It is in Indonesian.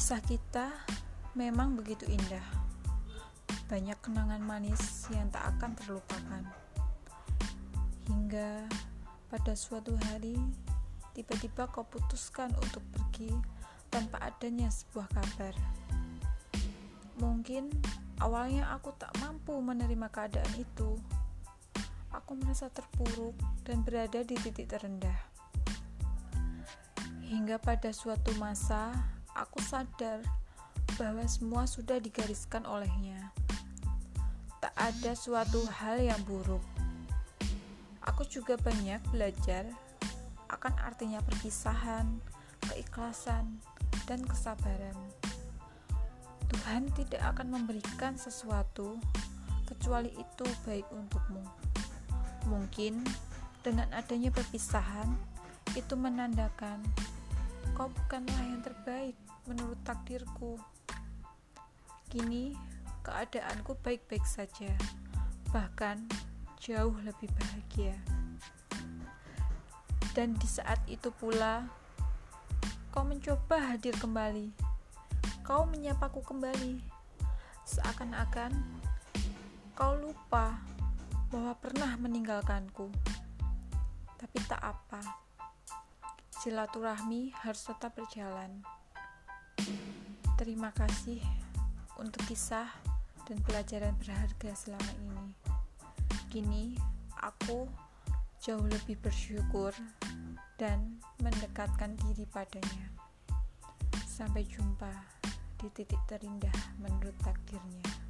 Kisah kita memang begitu indah. Banyak kenangan manis yang tak akan terlupakan. Hingga pada suatu hari, tiba-tiba kau putuskan untuk pergi tanpa adanya sebuah kabar. Mungkin awalnya aku tak mampu menerima keadaan itu. Aku merasa terpuruk dan berada di titik terendah. Hingga pada suatu masa, aku sadar bahwa semua sudah digariskan olehnya. Tak ada suatu hal yang buruk. Aku juga banyak belajar akan artinya perpisahan, keikhlasan, dan kesabaran. Tuhan tidak akan memberikan sesuatu kecuali itu baik untukmu. Mungkin dengan adanya perpisahan, itu menandakan kau bukanlah yang terbaik menurut takdirku. Kini keadaanku baik-baik saja, bahkan jauh lebih bahagia. Dan di saat itu pula, kau mencoba hadir kembali. Kau menyapaku kembali, seakan-akan kau lupa bahwa pernah meninggalkanku. Tapi tak apa, silaturahmi harus tetap berjalan. Terima kasih untuk kisah dan pelajaran berharga selama ini. Kini aku jauh lebih bersyukur dan mendekatkan diri padanya. Sampai jumpa di titik terindah menurut takdirnya.